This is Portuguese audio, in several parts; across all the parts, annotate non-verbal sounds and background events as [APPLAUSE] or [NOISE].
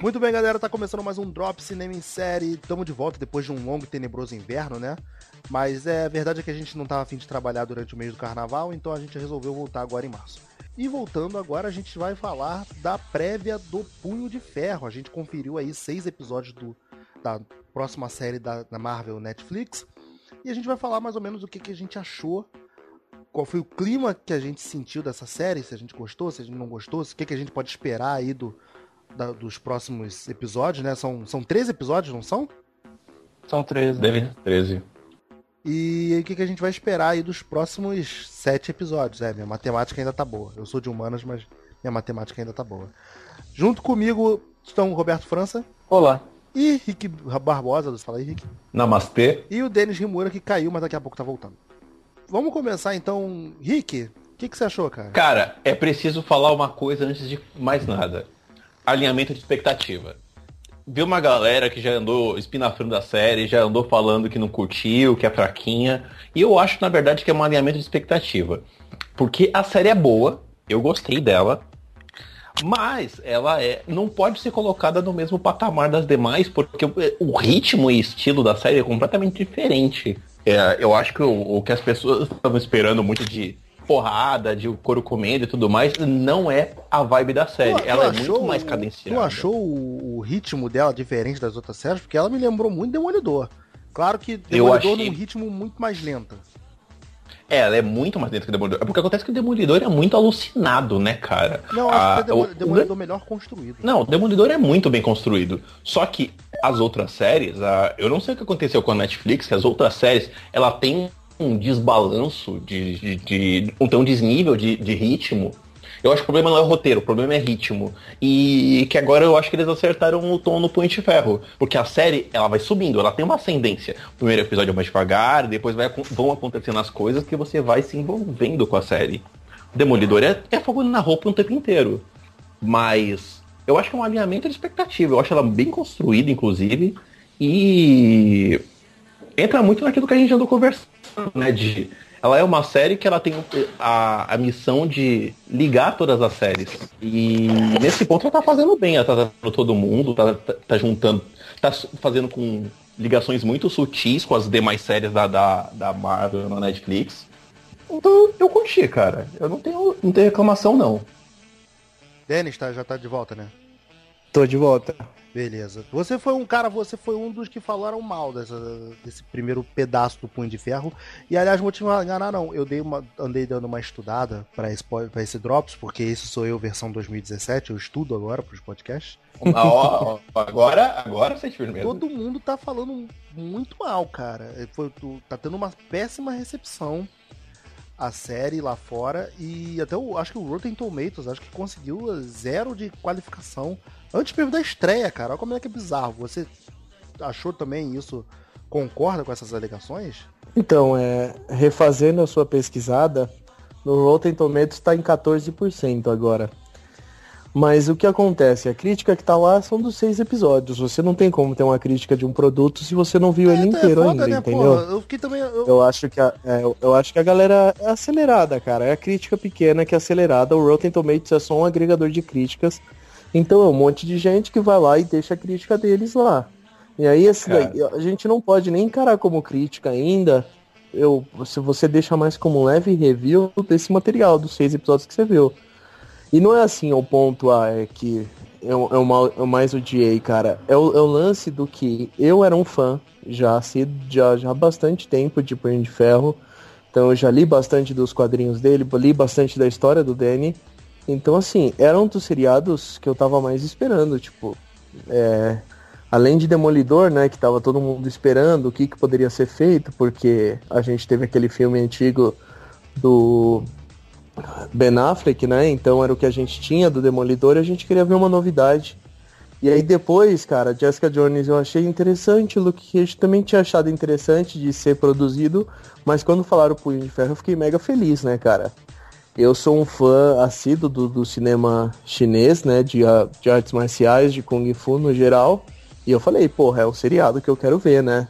Muito bem, galera, tá começando mais um Drop Cinema em Série. Tamo de volta depois de um longo e tenebroso inverno, né? Mas é verdade é que a gente não tava afim de trabalhar durante o mês do carnaval, então a gente resolveu voltar agora em março. E voltando agora, a gente vai falar da prévia do Punho de Ferro. A gente conferiu aí seis episódios do, da próxima série da, da Marvel Netflix. E a gente vai falar mais ou menos o que, que a gente achou qual foi o clima que a gente sentiu dessa série, se a gente gostou, se a gente não gostou, o que, que a gente pode esperar aí do, da, dos próximos episódios, né? São, são 13 episódios, não são? São 13. Deve 13. E o que, que a gente vai esperar aí dos próximos sete episódios? É, minha matemática ainda tá boa. Eu sou de humanas, mas minha matemática ainda tá boa. Junto comigo estão o Roberto França. Olá. E Rick Barbosa, fala aí, Rick. Namastê. E o Denis Rimura, que caiu, mas daqui a pouco tá voltando. Vamos começar então. Rick, o que, que você achou, cara? Cara, é preciso falar uma coisa antes de mais nada. Alinhamento de expectativa. Viu uma galera que já andou espinafrando a série, já andou falando que não curtiu, que é fraquinha. E eu acho, na verdade, que é um alinhamento de expectativa. Porque a série é boa, eu gostei dela, mas ela é, não pode ser colocada no mesmo patamar das demais, porque o, o ritmo e estilo da série é completamente diferente. É, eu acho que o, o que as pessoas estavam esperando muito de porrada, de couro comendo e tudo mais, não é a vibe da série. Tu- tu ela é achou- muito mais cadenciada. Tu achou o, o ritmo dela diferente das outras séries? Porque ela me lembrou muito Demolidor. Claro que Demolidor achei- num ritmo muito mais lento. É, ela é muito mais dentro que o Demolidor. É porque acontece que o Demolidor é muito alucinado, né, cara? Não, acho Ah, que é o- o Demolidor melhor construído. Não, o Demolidor é muito bem construído. Só que as outras séries, a- eu não sei o que aconteceu com a Netflix, que as outras séries, ela tem um desbalanço de. de, de um, um desnível de, de ritmo. Eu acho que o problema não é o roteiro, o problema é ritmo. E que agora eu acho que eles acertaram o tom no Punho Ferro. Porque a série, ela vai subindo, ela tem uma ascendência. O primeiro episódio é mais devagar, depois vai, vão acontecendo as coisas que você vai se envolvendo com a série. Demolidor é, é fogo na roupa o tempo inteiro. Mas eu acho que é um alinhamento de expectativa. Eu acho ela bem construída, inclusive. E entra muito naquilo que a gente andou conversando, né? De, ela é uma série que ela tem a, a missão de ligar todas as séries. E nesse ponto ela tá fazendo bem, ela tá trazendo todo mundo, tá, tá, tá juntando, tá fazendo com ligações muito sutis com as demais séries da, da, da Marvel na Netflix. Então eu curti, cara. Eu não tenho, não tenho reclamação, não. Denis tá, já tá de volta, né? Tô de volta. Beleza. Você foi um cara, você foi um dos que falaram mal dessa, desse primeiro pedaço do Punho de Ferro. E aliás, vou te enganar, não. Eu dei uma, andei dando uma estudada pra esse, pra esse Drops, porque esse sou eu, versão 2017. Eu estudo agora pros podcasts. Ah, ó, agora, agora você firmeza. Todo mundo tá falando muito mal, cara. Foi, tu- tá tendo uma péssima recepção a série lá fora. E até o, acho que o Rotten Tomatoes acho que conseguiu zero de qualificação antes mesmo da estreia, cara. Olha como é que é bizarro. Você achou também isso? Concorda com essas alegações? Então, é, refazendo a sua pesquisada, no Rotten Tomatoes está em 14% agora. Mas o que acontece? A crítica que tá lá são dos seis episódios. Você não tem como ter uma crítica de um produto se você não viu ele É, tá- é inteiro foda, ainda, né, entendeu? porra? Eu fiquei também. eu- Eu acho que a, é, eu- eu acho que a galera é acelerada, cara. É a crítica pequena que é acelerada. O Rotten Tomatoes é só um agregador de críticas. Então é um monte de gente que vai lá e deixa a crítica deles lá. E aí esse daí, a gente não pode nem encarar como crítica ainda. Eu, se você deixa mais como um leve review desse material, dos seis episódios que você viu. E não é assim o ponto ah, é que eu, eu, eu mais odiei, cara. É o, é o lance do que eu era um fã já, já, já há bastante tempo de Punho de Ferro. Então eu já li bastante dos quadrinhos dele, li bastante da história do Danny. Então, assim, era um dos seriados que eu tava mais esperando, tipo, é, além de Demolidor, né, que tava todo mundo esperando o que, que poderia ser feito, porque a gente teve aquele filme antigo do Ben Affleck, né, então era o que a gente tinha do Demolidor e a gente queria ver uma novidade. E aí depois, cara, Jessica Jones eu achei interessante, Luke Cage também tinha achado interessante de ser produzido, mas quando falaram Punho de Ferro eu fiquei mega feliz, né, cara. Eu sou um fã assíduo do, do cinema chinês, né, de, de artes marciais, de Kung Fu no geral, e eu falei, porra, é o seriado que eu quero ver, né.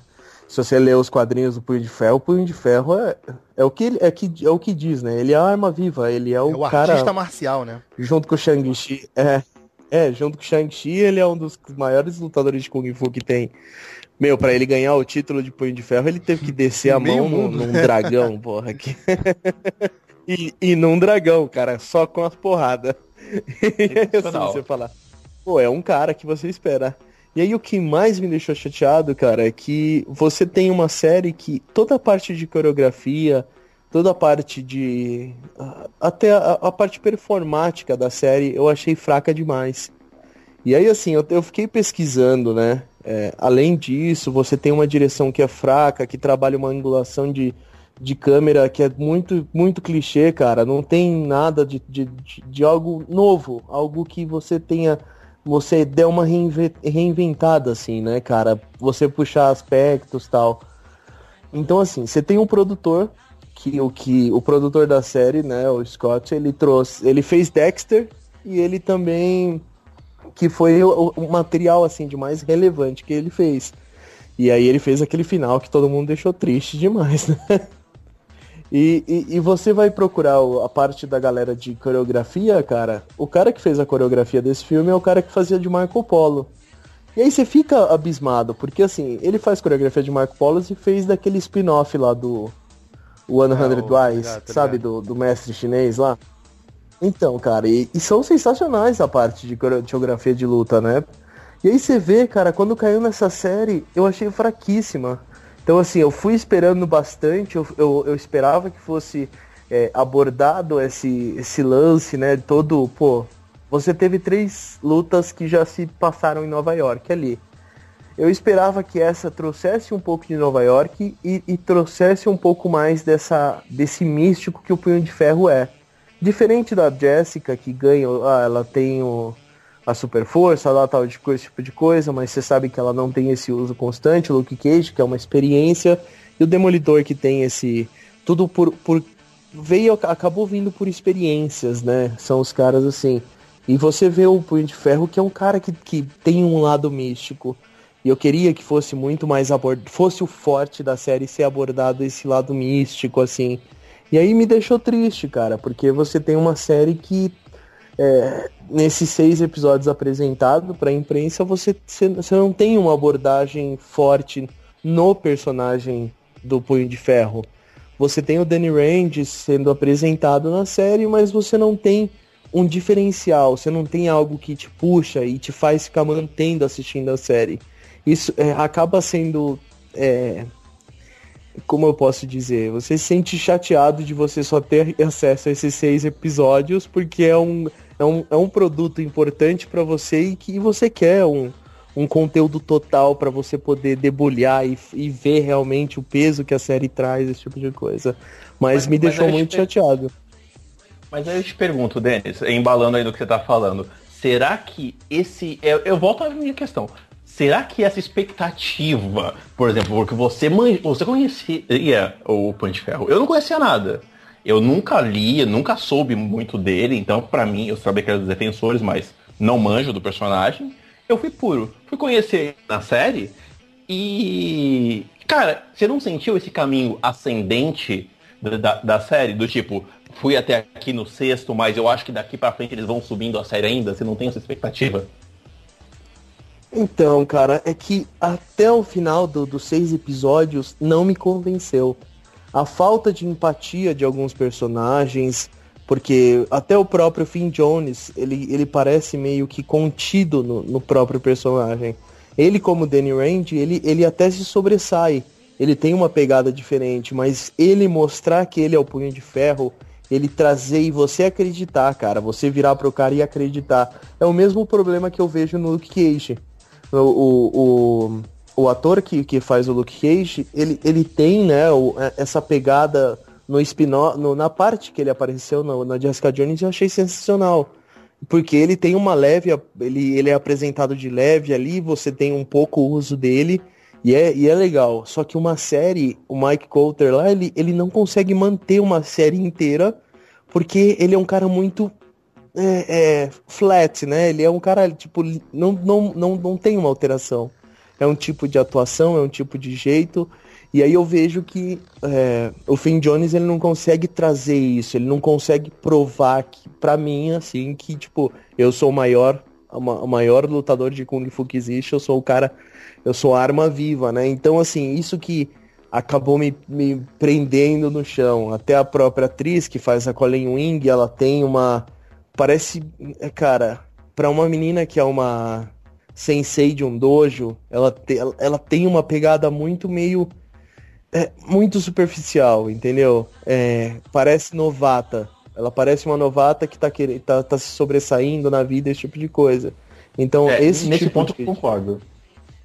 Se você ler os quadrinhos do Punho de Ferro, o Punho de Ferro é, é, o, que, ele- é, que, é o que diz, né, ele é a arma viva, ele é o, É o cara artista marcial, né? junto com o Shang-Chi, é, É, junto com o Shang-Chi, ele é um dos maiores lutadores de Kung Fu que tem. Meu, pra ele ganhar o título de Punho de Ferro, ele teve que descer a [LAUGHS] mão num, num dragão, porra. Que... [LAUGHS] e, e num dragão, cara, só com as porradas. [LAUGHS] assim, você falar, pô, é um cara que você espera. E aí o que mais me deixou chateado, cara, é que você tem uma série que toda a parte de coreografia, toda a parte de. Até a, a, parte performática da série eu achei fraca demais. E aí, assim, eu, eu fiquei pesquisando, né? É, além disso, você tem uma direção que é fraca, que trabalha uma angulação de, de câmera que é muito, muito clichê, cara. Não tem nada de, de, de, de algo novo, algo que você tenha. Você deu uma reinventada, assim, né, cara? Você puxar aspectos tal. Então, assim, você tem um produtor que o que o produtor da série, né, o Scott, ele trouxe, ele fez Dexter e ele também que foi o, o, material assim de mais relevante que ele fez. E aí ele fez aquele final que todo mundo deixou triste demais, [LAUGHS] né? E, e, e, você vai procurar a parte da galera de coreografia, cara. O cara que fez a coreografia desse filme é o cara que fazia de Marco Polo. E aí você fica abismado, porque assim, ele faz coreografia de Marco Polo e fez daquele spin-off lá do, o 100 é, Wise, sabe, do, do mestre chinês lá. Então, cara, e, e, são sensacionais a parte de coreografia de luta, né? E aí você vê, cara, quando caiu nessa série, eu achei fraquíssima. Então, assim, eu fui esperando bastante, eu, eu, eu esperava que fosse é, abordado esse, esse lance, né? Todo, pô, você teve três lutas que já se passaram em Nova York ali eu esperava que essa trouxesse um pouco de Nova York e, e, trouxesse um pouco mais dessa, desse místico que o Punho de Ferro é. Diferente da Jessica, que ganha, ah, ela tem o, a super força, lá tal de coisa, esse tipo de coisa, mas você sabe que ela não tem esse uso constante, o Luke Cage, que é uma experiência, e o Demolidor que tem esse. Tudo por. por veio, acabou vindo por experiências, né? São os caras assim. E você vê o Punho de Ferro, que é um cara que, que tem um lado místico. E eu queria que fosse muito mais abord... fosse o forte da série ser abordado esse lado místico, assim. E aí me deixou triste, cara, porque você tem uma série que é, nesses seis episódios apresentados para a imprensa você, você não tem uma abordagem forte no personagem do Punho de Ferro. Você tem o Danny Rand sendo apresentado na série, mas você não tem um diferencial, você não tem algo que te puxa e te faz ficar mantendo assistindo a série isso é, acaba sendo. É, como eu posso dizer? Você se sente chateado de você só ter acesso a esses seis episódios, porque é um, é um, é um produto importante para você e que você quer um, um conteúdo total para você poder debulhar e, e, ver realmente o peso que a série traz, esse tipo de coisa. Mas, mas me mas deixou muito te... chateado. Mas aí eu te pergunto, Denis, embalando aí no que você tá falando, será que esse. Eu, eu volto à minha questão será que essa expectativa, por exemplo, porque você, você conhecia o de Ferro, eu não conhecia nada. Eu nunca li, nunca soube muito dele, então para mim, eu sabia que era dos defensores, mas não manjo do personagem. Eu fui puro. Fui conhecer na série e. Cara, você não sentiu esse caminho ascendente da, da, série? Do tipo, fui até aqui no sexto, mas eu acho que daqui para frente eles vão subindo a série ainda? Você não tem essa expectativa? Então, cara, é que até o final do, dos seis episódios não me convenceu. A falta de empatia de alguns personagens, porque até o próprio Finn Jones, ele, ele parece meio que contido no, no próprio personagem. Ele, como Danny Rand, ele, ele até se sobressai. Ele tem uma pegada diferente, mas ele mostrar que ele é o punho de ferro, ele trazer e você acreditar, cara, você virar pro cara e acreditar. É o mesmo problema que eu vejo no Luke Cage o, o, o ator que, que faz o Luke Cage, ele, ele tem, né, o, é, essa pegada no spin na parte que ele apareceu no, na Jessica Jones, eu achei sensacional. Porque ele tem uma leve, ele, ele é apresentado de leve ali, você tem um pouco uso dele, e é, e é legal. Só que uma série, o Mike Coulter lá, ele, ele não consegue manter uma série inteira, porque ele é um cara muito é, é, flat, né? Ele é um cara, tipo, não, não, não, não tem uma alteração. É um tipo de atuação, é um tipo de jeito. E aí eu vejo que é, o Finn Jones ele não consegue trazer isso, ele não consegue provar que, pra mim, assim, que, tipo, eu sou o maior o maior lutador de Kung Fu que existe, eu sou o cara, eu sou a arma viva, né? Então, assim, isso que acabou me, me prendendo no chão. Até a própria atriz que faz a Colleen Wing, ela tem uma. Parece. É, cara, para uma menina que é uma sensei de um dojo, ela, te, ela tem uma pegada muito meio. É, muito superficial, entendeu? É, parece novata. Ela parece uma novata que tá, querendo, tá, tá se sobressaindo na vida, esse tipo de coisa. Então, é, esse nesse tipo ponto de... eu concordo.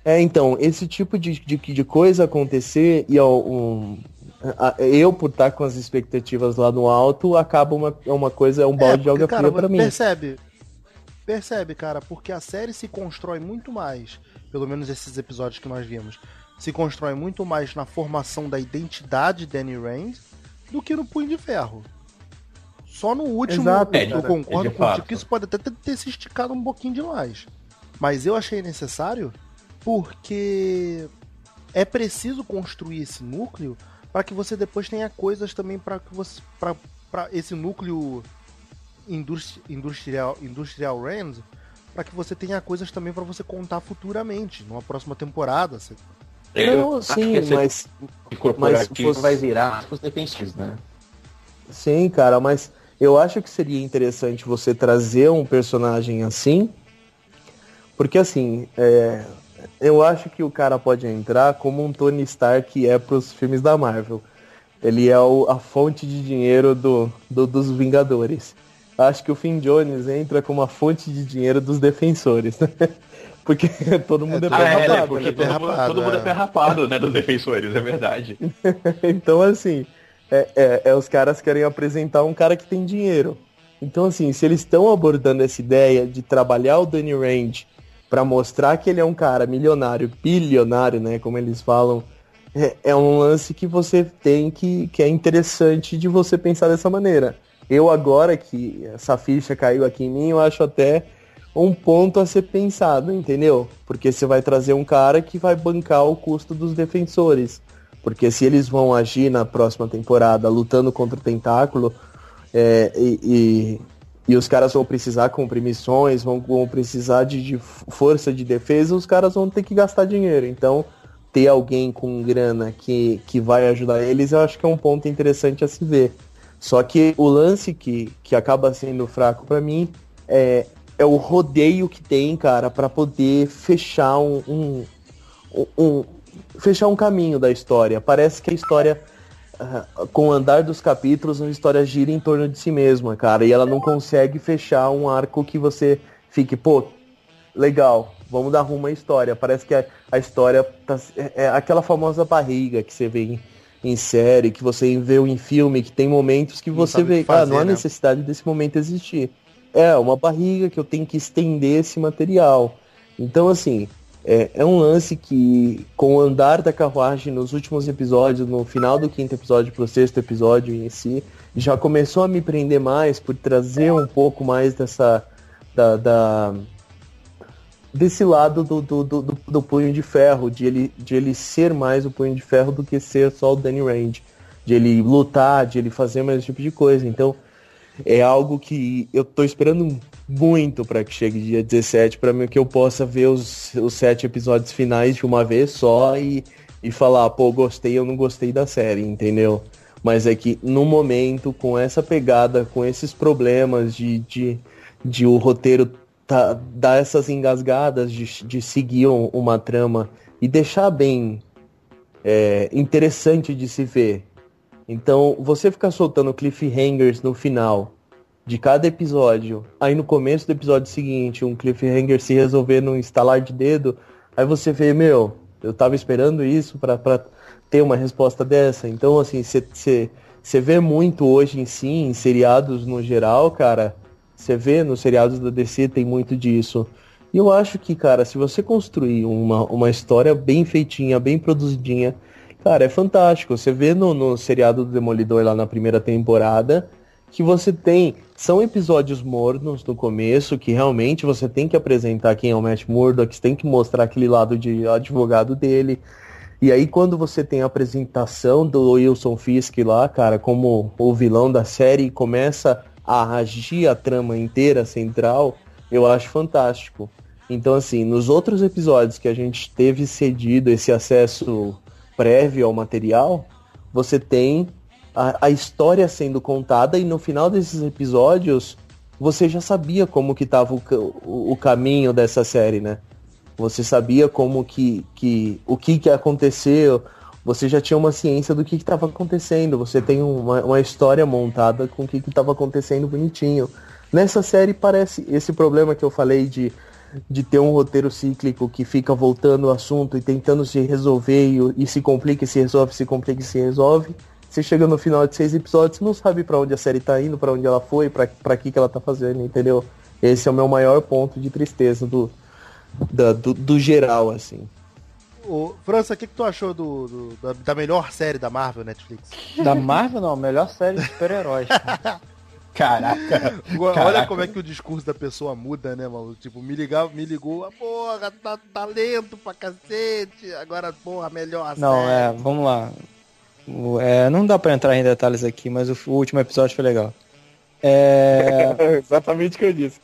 É, então, esse tipo de, de, de coisa acontecer e um, eu, por estar com as expectativas lá no alto, acaba uma, uma coisa, é um balde é, de água fria pra mim. Percebe, percebe, cara, porque a série se constrói muito mais, pelo menos esses episódios que nós vimos, se constrói muito mais na formação da identidade de Danny Reigns do que no Punho de Ferro. Só no último, Exato, eu concordo contigo que isso pode até ter, ter se esticado um pouquinho demais. Mas eu achei necessário porque é preciso construir esse núcleo para que você depois tenha coisas também para que você para esse núcleo industri, industrial industrial Rams para que você tenha coisas também para você contar futuramente numa próxima temporada. Você... Não, sim, mas mas vai virar os defensivos, né? Sim, cara, mas eu acho que seria interessante você trazer um personagem assim, porque assim, é, eu acho que o cara pode entrar como um Tony Stark é pros filmes da Marvel. Ele é o, a fonte de dinheiro do, do, dos Vingadores. Acho que o Finn Jones entra como a fonte de dinheiro dos defensores. Né? [LAUGHS] Porque todo mundo é, é pé rapado. É, porque né? todo, todo mundo é pé rapado, né, dos defensores, é verdade. [LAUGHS] então, assim, é, é, é, os caras querem apresentar um cara que tem dinheiro. Então, assim, se eles estão abordando essa ideia de trabalhar o Danny Range para mostrar que ele é um cara milionário, bilionário, né, como eles falam, é, é, um lance que você tem que, que é interessante de você pensar dessa maneira. Eu agora que essa ficha caiu aqui em mim, eu acho até um ponto a ser pensado, entendeu? Porque você vai trazer um cara que vai bancar o custo dos defensores. Porque se eles vão agir na próxima temporada lutando contra o tentáculo, é, e, e os caras vão precisar cumprir missões, vão, vão precisar de, de, força de defesa, os caras vão ter que gastar dinheiro. Então, ter alguém com grana que, que vai ajudar eles, eu acho que é um ponto interessante a se ver. Só que o lance que, que acaba sendo fraco para mim é, é o rodeio que tem, cara, para poder fechar um, um, um, fechar um caminho da história. Parece que a história com o andar dos capítulos, a história gira em torno de si mesma, cara. E ela não consegue fechar um arco que você fique, pô, legal, vamos dar rumo à história. Parece que a, a história tá, é, é, aquela famosa barriga que você vê em, em, série, que você vê em filme, que tem momentos que você vê, fazer, ah, não há né? necessidade desse momento existir. É, uma barriga que eu tenho que estender esse material. Então, assim, é, é, um lance que, com o andar da carruagem nos últimos episódios, no final do quinto episódio pro sexto episódio em si, já começou a me prender mais por trazer um pouco mais dessa. da, da desse lado do, do, do, do, punho de ferro, de ele, de ele ser mais o punho de ferro do que ser só o Danny Rand. De ele lutar, de ele fazer mais esse tipo de coisa. Então, é algo que eu tô esperando muito para que chegue dia 17 para mim que eu possa ver os, os sete episódios finais de uma vez só e, e falar, pô, gostei ou não gostei da série, entendeu? Mas é que no momento, com essa pegada, com esses problemas de, de, de o roteiro tá, dar essas engasgadas, de, de seguir um, uma trama e deixar bem é, interessante de se ver. Então, você ficar soltando cliffhangers no final de cada episódio, aí no começo do episódio seguinte, um cliffhanger se resolver num instalar de dedo, aí você vê, meu, eu tava esperando isso para ter uma resposta dessa. Então, assim, você vê muito hoje em si, em seriados no geral, cara, você vê nos seriados da DC tem muito disso. E eu acho que, cara, se você construir uma, uma história bem feitinha, bem produzidinha, cara, é fantástico. Você vê no, no seriado do Demolidor lá na primeira temporada, que você tem. São episódios mornos no começo, que realmente você tem que apresentar quem é o Matt Murdock, tem que mostrar aquele lado de advogado dele. E aí quando você tem a apresentação do Wilson Fisk lá, cara, como o vilão da série, começa agir a trama inteira central, eu acho fantástico. Então, assim, nos outros episódios que a gente teve cedido esse acesso prévio ao material, você tem a, a história sendo contada e no final desses episódios você já sabia como que estava o, o, o, caminho dessa série, né? Você sabia como que, que o que, que aconteceu, você já tinha uma ciência do que estava acontecendo, você tem uma, uma história montada com o que estava acontecendo bonitinho. Nessa série parece esse problema que eu falei de, de ter um roteiro cíclico que fica voltando o assunto e tentando se resolver e, e se complica e se resolve, se complica e se resolve você chega no final de seis episódios, não sabe para onde a série tá indo, para onde ela foi, para que que ela tá fazendo, entendeu? Esse é o meu maior ponto de tristeza do, da, do, do, geral, assim. Ô, França, o que, que tu achou do, do da, da, melhor série da Marvel Netflix? Da Marvel não, melhor série de super-heróis. [LAUGHS] Caraca. Olha Caraca. como é que o discurso da pessoa muda, né, mano? Tipo, me ligava, me ligou, ah, porra, tá talento pra cacete. Agora, porra, melhor Não, série. é, vamos lá. É, não dá pra entrar em detalhes aqui, mas o, o último episódio foi legal. É... [LAUGHS] Exatamente o que eu disse.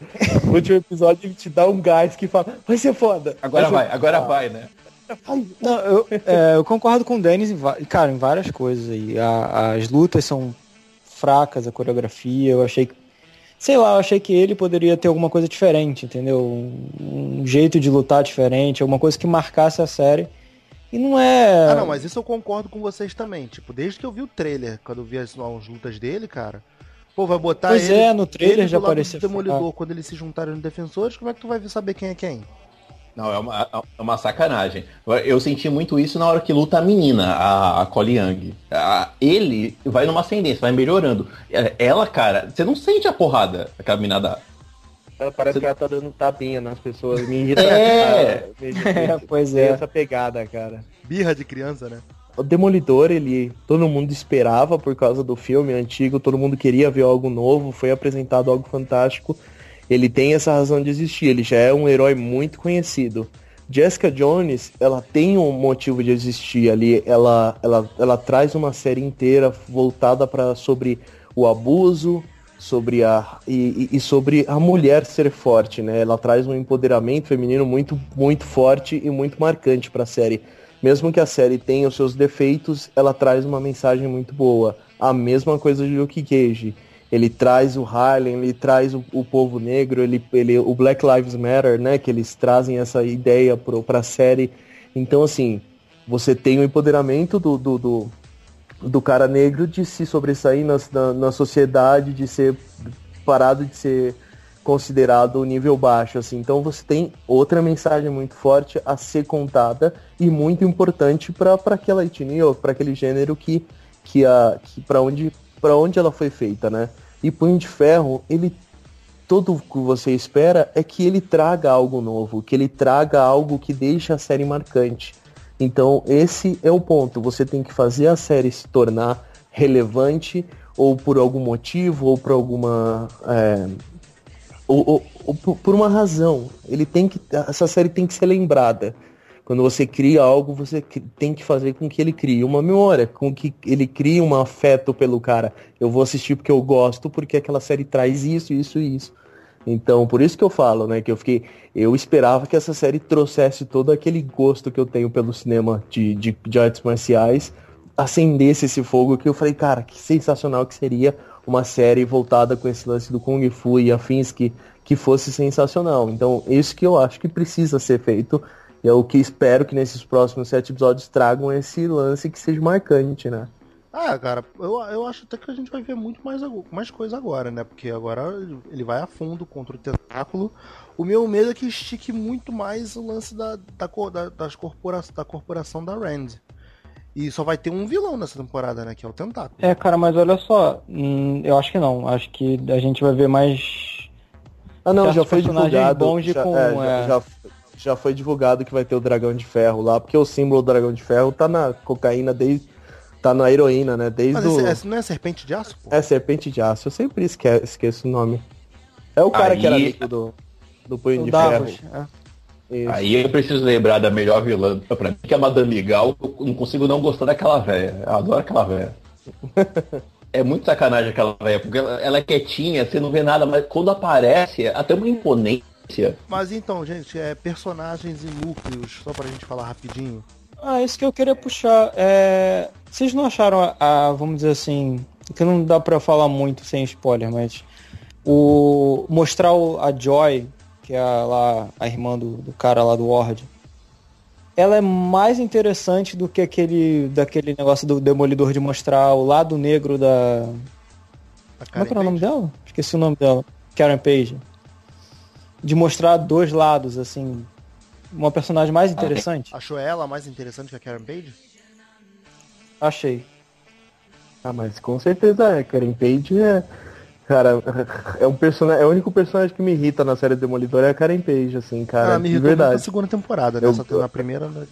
O último episódio ele te dá um gás que fala, vai ser foda. Agora vai, vai agora vai, né? Não, eu, é, eu, concordo com o Denis, em, cara, em várias coisas aí. A, as lutas são fracas, a coreografia, eu achei que. Sei lá, eu achei que ele poderia ter alguma coisa diferente, entendeu? Um, um jeito de lutar diferente, alguma coisa que marcasse a série. E não é. Ah, não, mas isso eu concordo com vocês também. Tipo, desde que eu vi o trailer, quando eu vi as, as lutas dele, cara. Pô, vai botar pois ele. é, no trailer já apareceu. Demolidor, quando eles se juntarem no Defensores, como é que tu vai saber quem é quem? Não, é uma, é uma sacanagem. Eu senti muito isso na hora que luta a menina, a, a Cole Young. A, ele vai numa ascendência, vai melhorando. Ela, cara, você não sente a porrada que a menina dá. Ela parece Você... que ela tá dando tapinha nas pessoas. Me irrita. [LAUGHS] É, é pois é. Essa pegada, cara. Birra de criança, né? O Demolidor, ele todo mundo esperava por causa do filme antigo, todo mundo queria ver algo novo, foi apresentado algo fantástico. Ele tem essa razão de existir, ele já é um herói muito conhecido. Jessica Jones, ela tem um motivo de existir ali, ela, ela, ela traz uma série inteira voltada para sobre o abuso, sobre a e, e, sobre a mulher ser forte, né? Ela traz um empoderamento feminino muito muito forte e muito marcante para a série. Mesmo que a série tenha os seus defeitos, ela traz uma mensagem muito boa. A mesma coisa de Luke Cage. Ele traz o Harlem, ele traz o, o povo negro, ele, ele, o Black Lives Matter, né? Que eles trazem essa ideia para a série. Então, assim, você tem o empoderamento do, do, do do cara negro de se sobressair na, na, na, sociedade, de ser parado de ser considerado nível baixo, assim. Então você tem outra mensagem muito forte a ser contada e muito importante para aquela etnia ou para aquele gênero que que a que para onde para onde ela foi feita, né? E Punho de Ferro, ele tudo o que você espera é que ele traga algo novo, que ele traga algo que deixe a série marcante. Então, esse é o ponto. Você tem que fazer a série se tornar relevante, ou por algum motivo, ou por alguma. É, ou, ou, ou, por uma razão. Ele tem que. Essa série tem que ser lembrada. Quando você cria algo, você tem que fazer com que ele crie uma memória, com que ele crie um afeto pelo cara. Eu vou assistir porque eu gosto, porque aquela série traz isso, isso e isso. Então, por isso que eu falo, né, que eu fiquei, eu esperava que essa série trouxesse todo aquele gosto que eu tenho pelo cinema de, de, de artes marciais, acendesse esse fogo que eu falei, cara, que sensacional que seria uma série voltada com esse lance do Kung Fu e afins que, que fosse sensacional. Então, isso que eu acho que precisa ser feito. E é o que espero que nesses próximos sete episódios tragam esse lance que seja marcante, né? Ah, cara, eu, eu acho até que a gente vai ver muito mais, mais coisa agora, né? Porque agora ele vai a fundo contra o tentáculo. O meu medo é que estique muito mais o lance da, da, da, das corpora, da corporação da Rand. E só vai ter um vilão nessa temporada, né? Que é o Tentáculo. É, cara, mas olha só, hum, eu acho que não. Acho que a gente vai ver mais. Ah, não, já foi divulgado. Bons já, com, é, é... Já, já, foi divulgado que vai ter o Dragão de Ferro lá, porque o símbolo do Dragão de Ferro tá na cocaína desde Tá na heroína, né? Desde Mas esse, esse não é Serpente de Aço? Pô? É Serpente de Aço. Eu sempre esqueço, esqueço o nome. É o cara Aí... que era amigo do, do Punho o de Davos, Ferro. É. Aí eu preciso lembrar da melhor vilã pra mim, que é a Madame Gal. Eu não consigo não gostar daquela velha. Eu adoro aquela velha. [LAUGHS] é muito sacanagem aquela velha, porque ela, ela, é quietinha, você não vê nada, mas quando aparece, até uma imponência Mas então, gente, é personagens e núcleos, só pra gente falar rapidinho. Ah, isso que eu queria puxar. É... Vocês não acharam a, a, vamos dizer assim, que não dá pra falar muito sem spoiler, mas o mostrar o, a Joy, que é a, lá, a irmã do, do cara lá do Ward, ela é mais interessante do que aquele daquele negócio do Demolidor de mostrar o lado negro da. Como é que era o nome dela? Esqueci o nome dela. Karen Page. De mostrar dois lados, assim. Uma personagem mais interessante. Achou ela mais interessante que a Karen Page? Achei. Ah, mas com certeza é. Karen Page é. Cara, é um personagem. É o único personagem que me irrita na série Demolidor é a Karen Page, assim, cara. Ah, me irritou verdade. na segunda temporada, né? Eu, Só na primeira. Né?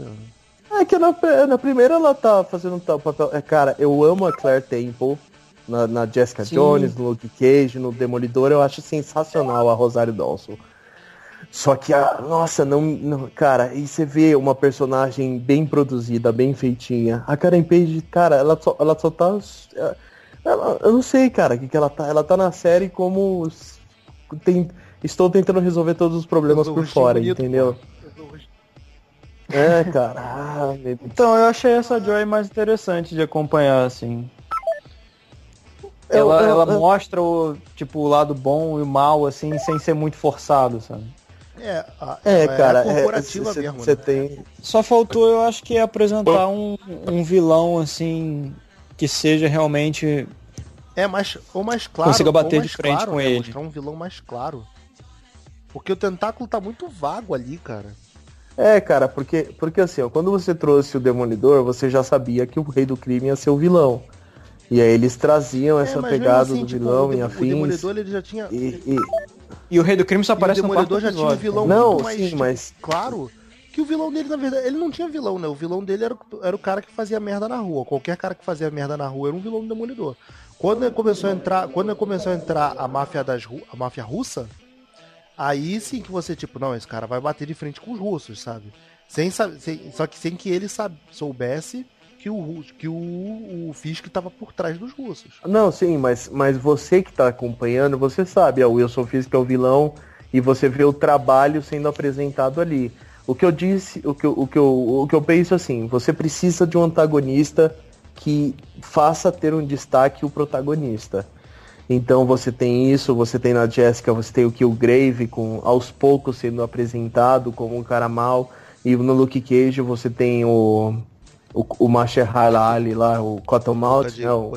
É que na, na primeira ela tá fazendo um tal papel. É, cara, eu amo a Claire Temple. Na, na Jessica Sim. Jones, no Luke Cage, no Demolidor, eu acho sensacional a Rosário Dawson. Só que a. Nossa, não, não. Cara, e você vê uma personagem bem produzida, bem feitinha. A Karen Page, cara, ela só, ela só tá. Ela, eu não sei, cara, o que, que ela tá. Ela tá na série como. Tem, estou tentando resolver todos os problemas por fora, bonito, entendeu? É, cara. Ah, então, eu achei essa Joy mais interessante de acompanhar, assim. Ela, eu, eu, ela eu... mostra o, tipo, o lado bom e o mal, assim, sem ser muito forçado, sabe? É, a, é, é cara, é corporativa é, mesmo. Cê, né? tem... Só faltou, eu acho que apresentar um, um vilão assim que seja realmente é mais ou mais claro, consiga bater de frente claro, com né? ele. Mostrar um vilão mais claro. Porque o tentáculo tá muito vago ali, cara. É, cara, porque porque assim, ó, quando você trouxe o Demolidor, você já sabia que o Rei do Crime ia ser o vilão. E aí eles traziam é, essa pegada assim, do tipo, vilão em afins. O Demolidor ele já tinha e, e... E o Rei do Crime só aparece no Demolidor já tinha um vilão não, muito mais sim, mas... claro. Que o vilão dele, na verdade, ele não tinha vilão, né? O vilão dele era, era o cara que fazia merda na rua. Qualquer cara que fazia merda na rua era um vilão do Demolidor. Quando começou a entrar, quando começou a entrar a máfia das a máfia russa, aí sim que você tipo, não, esse cara vai bater de frente com os russos, sabe? Sem, sem só que sem que ele sabe, soubesse que o, que o, o Fisk estava por trás dos russos. Não, sim, mas, mas você que está acompanhando, você sabe, o Wilson Fisk é o vilão e você vê o trabalho sendo apresentado ali. O que eu disse, o que eu, o que eu, o que eu penso assim, você precisa de um antagonista que faça ter um destaque o protagonista. Então você tem isso, você tem na Jessica, você tem o Killgrave com aos poucos sendo apresentado como um cara mal, e no Luke Cage você tem o o, o Mahershala Ali lá, o Cottonmouth, né, o,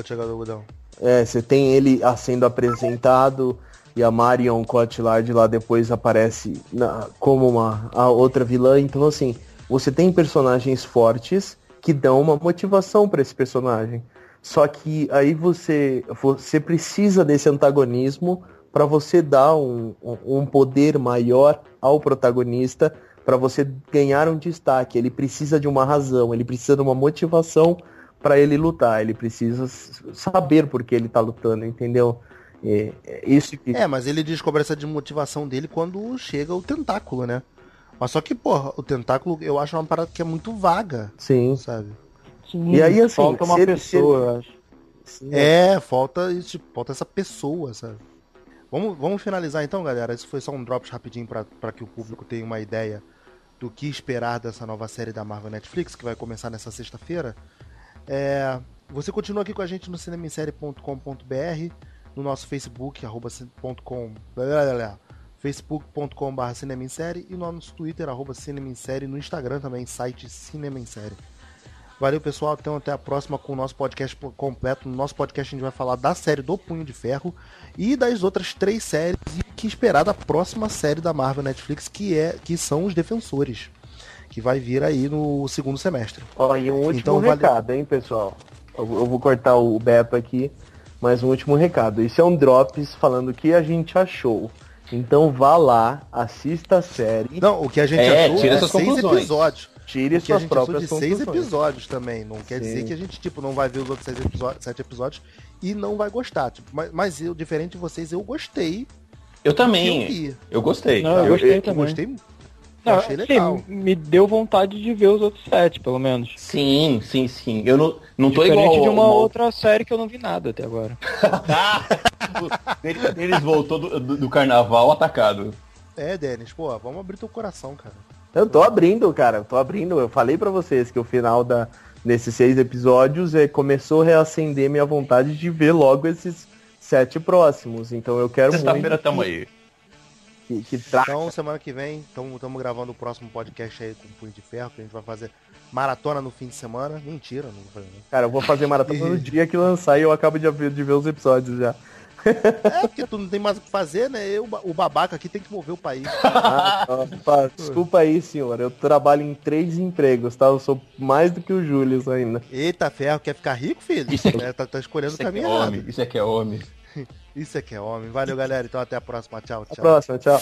é, você tem ele sendo apresentado e a Marion Cotillard lá depois aparece na, como uma a outra vilã, então assim, você tem personagens fortes que dão uma motivação para esse personagem. Só que aí você você precisa desse antagonismo para você dar um, um poder maior ao protagonista para você ganhar um destaque. Ele precisa de uma razão, ele precisa de uma motivação para ele lutar. Ele precisa saber por que ele está lutando, entendeu? É, é, isso que... é, mas ele descobre essa motivação dele quando chega o tentáculo, né? Mas só que, porra, o tentáculo eu acho uma parada que é muito vaga. Sim. Sabe? Sim, e aí, assim, falta uma pessoa, eu acho. Sim, é, falta, falta essa pessoa, sabe? Vamos, vamos finalizar então, galera. Isso foi só um drops rapidinho para que o público tenha uma ideia do que esperar dessa nova série da Marvel Netflix, que vai começar nessa sexta-feira. É, você continua aqui com a gente no cinemissérie.com.br, no nosso Facebook, arroba, .com, facebook.com.br cinemissérie e no nosso Twitter, arroba cinemissérie, no Instagram também, site cinemissérie. Valeu, pessoal. Então, até a próxima com o nosso podcast completo. No nosso podcast, a gente vai falar da série do Punho de Ferro e das outras três séries e que esperar da próxima série da Marvel Netflix, que, é, que são Os Defensores, que vai vir aí no segundo semestre. Ó, e um último então, recado, valeu. hein, pessoal? Eu, eu vou cortar o Beto aqui, mas um último recado. Isso é um Drops falando o que a gente achou. Então vá lá, assista a série. Não, o que a gente é, achou tira é seis conclusões. episódios. Tire suas a próprias de seis episódios também. Não quer Sim. dizer que a gente, tipo, não vai ver os outros seis episódios, sete episódios e não vai gostar. Tipo, mas, mas eu, diferente de vocês, eu gostei. Eu também. Eu, eu, gostei. Não, eu, gostei eu, também. Eu gostei não, achei legal. Sim, me deu vontade de ver os outros sete, pelo menos. Sim, sim, sim. Eu não, não tô Diferente igual. de uma, uma outra série que eu não vi nada até agora. [LAUGHS] Eles voltou do, do, do carnaval atacado. É, Denis, pô, vamos abrir teu coração, cara. Eu tô abrindo, cara, eu tô abrindo. Eu falei para vocês que o final da nesses seis episódios é, começou a reacender minha vontade de ver logo esses sete próximos. Então eu quero Sexta-feira tamo aí. Que, que tra... Então, semana que vem, estamos gravando o próximo podcast aí com o Punho de Ferro, que a gente vai fazer maratona no fim de semana. Mentira, não vou fazer. Cara, eu vou fazer maratona no [LAUGHS] dia que lançar e eu acabo de ver, de ver os episódios já. É, porque tu não tem mais o que fazer, né? Eu, o babaca aqui tem que mover o país. [LAUGHS] Ah, opa, desculpa aí, senhor. Eu trabalho em três empregos, tá? Eu sou mais do que o Júlio ainda. Eita, ferro, quer ficar rico, filho? Isso é, tá, tá escolhendo o é caminho é homem. Isso é que é homem. [LAUGHS] Isso é que é homem. Valeu, galera. Então até a próxima. Tchau, tchau. Até a próxima, tchau.